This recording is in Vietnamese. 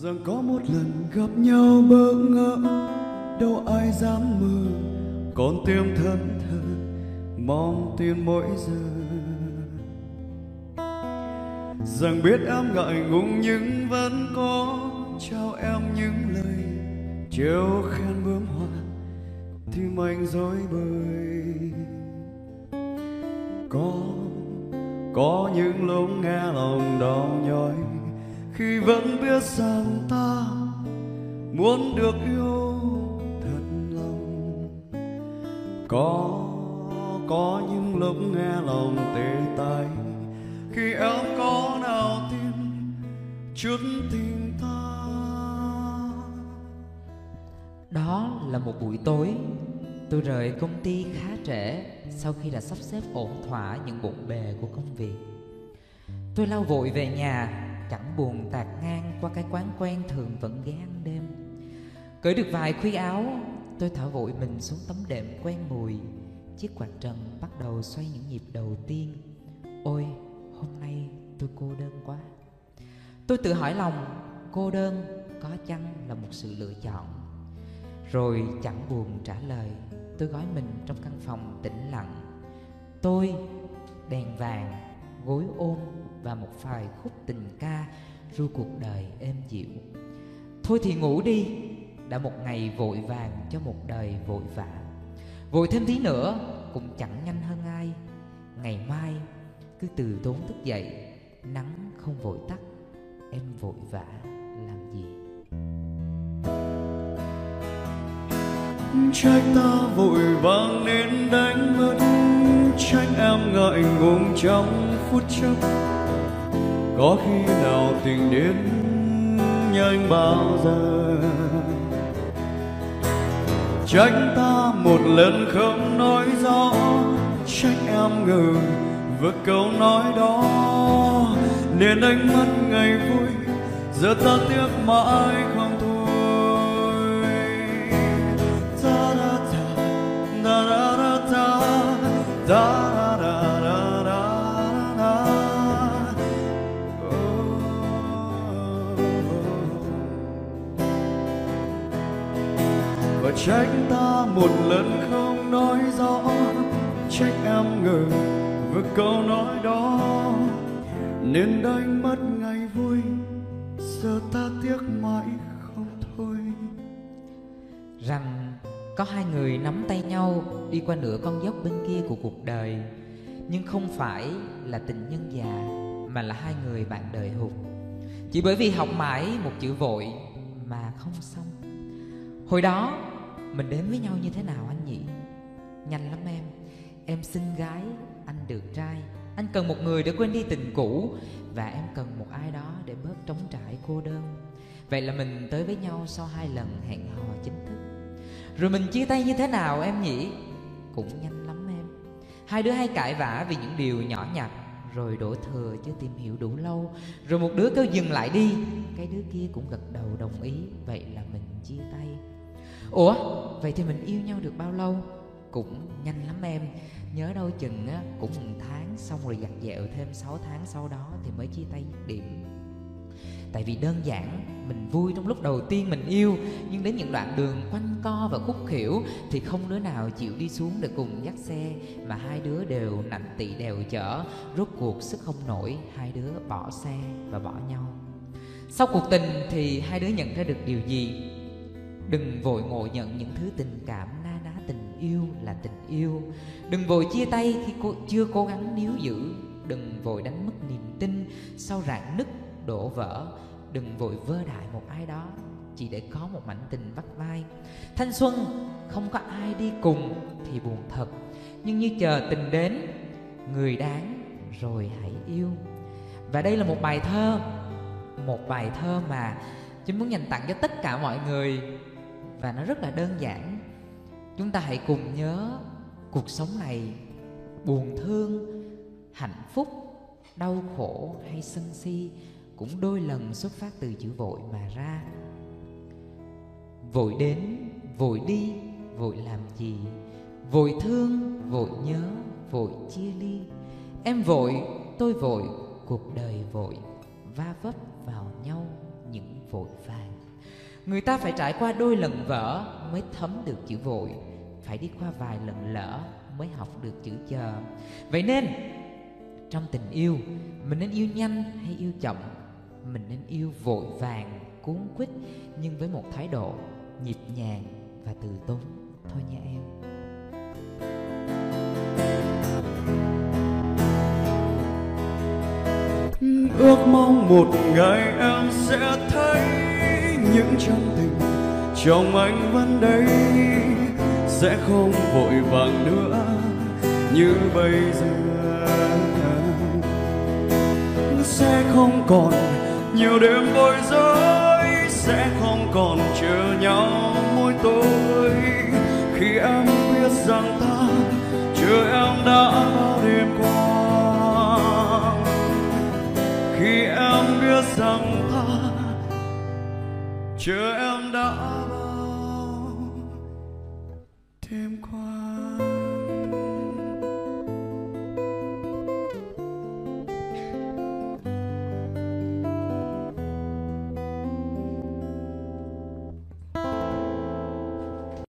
rằng có một lần gặp nhau bỡ ngỡ, đâu ai dám mơ. Còn tim thân thờ, mong tin mỗi giờ. Rằng biết em ngại ngùng nhưng vẫn có trao em những lời trêu khen bướm hoa, tim anh dối bời. Có có những lúc nghe lòng đau nhói khi vẫn biết rằng ta muốn được yêu thật lòng. Có có những lúc nghe lòng tê tái khi em có nào tin chút tình ta. Đó là một buổi tối. Tôi rời công ty khá trễ Sau khi đã sắp xếp ổn thỏa những bộn bề của công việc. Tôi lao vội về nhà Chẳng buồn tạt ngang qua cái quán quen thường vẫn ghé ăn đêm. Cởi được vài khuy áo Tôi thở vội mình xuống tấm đệm quen mùi. Chiếc quạt trần bắt đầu xoay những nhịp đầu tiên. Ôi, hôm nay tôi cô đơn quá. Tôi tự hỏi lòng Cô đơn có chăng là một sự lựa chọn? Rồi chẳng buồn trả lời Tôi gói mình trong căn phòng tĩnh lặng. Tôi, đèn vàng, gối ôm Và một vài khúc tình ca Ru cuộc đời êm dịu. Thôi thì ngủ đi, Đã một ngày vội vàng cho một đời vội vã. Vội thêm tí nữa, Cũng chẳng nhanh hơn ai. Ngày mai, cứ từ tốn thức dậy, Nắng không vội tắt, Em vội vã làm gì? Trách ta vội vàng nên đánh mất, trách em ngại ngùng trong phút chốc. Có khi nào tình đến như anh bao giờ? Trách ta một lần không nói rõ, trách em ngờ vượt câu nói đó. Nên anh mất ngày vui, giờ ta tiếc mãi không thôi. Da da da da da da da trách ta một lần không nói rõ. Trách em ngờ vừa câu nói đó. Nên đánh mất ngày vui, giờ ta tiếc mãi không thôi. Rằng có hai người nắm tay nhau đi qua nửa con dốc bên kia của cuộc đời. Nhưng không phải là tình nhân già, mà là hai người bạn đời hụt. Chỉ bởi vì học mãi một chữ vội mà không xong. Hồi đó mình đến với nhau như thế nào anh nhỉ? Nhanh lắm em. Em xinh gái, anh được trai. Anh cần một người để quên đi tình cũ. Và em cần một ai đó để bớt trống trải cô đơn. Vậy là mình tới với nhau sau hai lần hẹn hò chính thức. Rồi mình chia tay như thế nào em nhỉ? Cũng nhanh lắm em. Hai đứa hay cãi vã vì những điều nhỏ nhặt. Rồi đổ thừa chưa tìm hiểu đủ lâu. Rồi một đứa kêu dừng lại đi. Cái đứa kia cũng gật đầu đồng ý. Vậy là mình chia tay. Ủa? Vậy thì mình yêu nhau được bao lâu? Cũng nhanh lắm em. Nhớ đâu chừng á, cũng một tháng xong rồi giặt dẹo thêm 6 tháng sau đó thì mới chia tay dứt điểm. Tại vì đơn giản, mình vui trong lúc đầu tiên mình yêu, nhưng đến những đoạn đường quanh co và khúc khỉu thì không đứa nào chịu đi xuống để cùng dắt xe, mà hai đứa đều nặng tị đèo chở. Rốt cuộc sức không nổi, hai đứa bỏ xe và bỏ nhau. Sau cuộc tình thì hai đứa nhận ra được điều gì? Đừng vội ngộ nhận những thứ tình cảm na ná tình yêu là tình yêu. Đừng vội chia tay khi cô chưa cố gắng níu giữ. Đừng vội đánh mất niềm tin sau rạn nứt, đổ vỡ. Đừng vội vơ đại một ai đó chỉ để có một mảnh tình vắt vai. Thanh xuân, không có ai đi cùng thì buồn thật. Nhưng như chờ tình đến, người đáng rồi hãy yêu. Và đây là một bài thơ, một bài thơ mà chúng muốn dành tặng cho tất cả mọi người và nó rất là đơn giản. Chúng ta hãy cùng nhớ cuộc sống này buồn thương, hạnh phúc, đau khổ hay sân si cũng đôi lần xuất phát từ chữ vội mà ra. Vội đến, vội đi, vội làm gì? Vội thương, vội nhớ, vội chia ly. Em vội, tôi vội, cuộc đời vội, va vấp vào nhau những vội vàng người ta phải trải qua đôi lần vỡ mới thấm được chữ vội. Phải đi qua vài lần lỡ mới học được chữ chờ. Vậy nên, trong tình yêu, mình nên yêu nhanh hay yêu chậm? Mình nên yêu vội vàng, cuốn quýt, nhưng với một thái độ nhịp nhàng và từ tốn. Thôi nha em. Ước mong một ngày em sẽ thấy những chân tình trong anh vẫn đây. Sẽ không vội vàng nữa như bây giờ. Sẽ không còn nhiều đêm bối rối. Sẽ không còn chờ nhau mỗi tối khi em biết rằng ta, chờ em đã bao đêm qua. Khi em biết rằng ta chờ em đã bao đêm qua.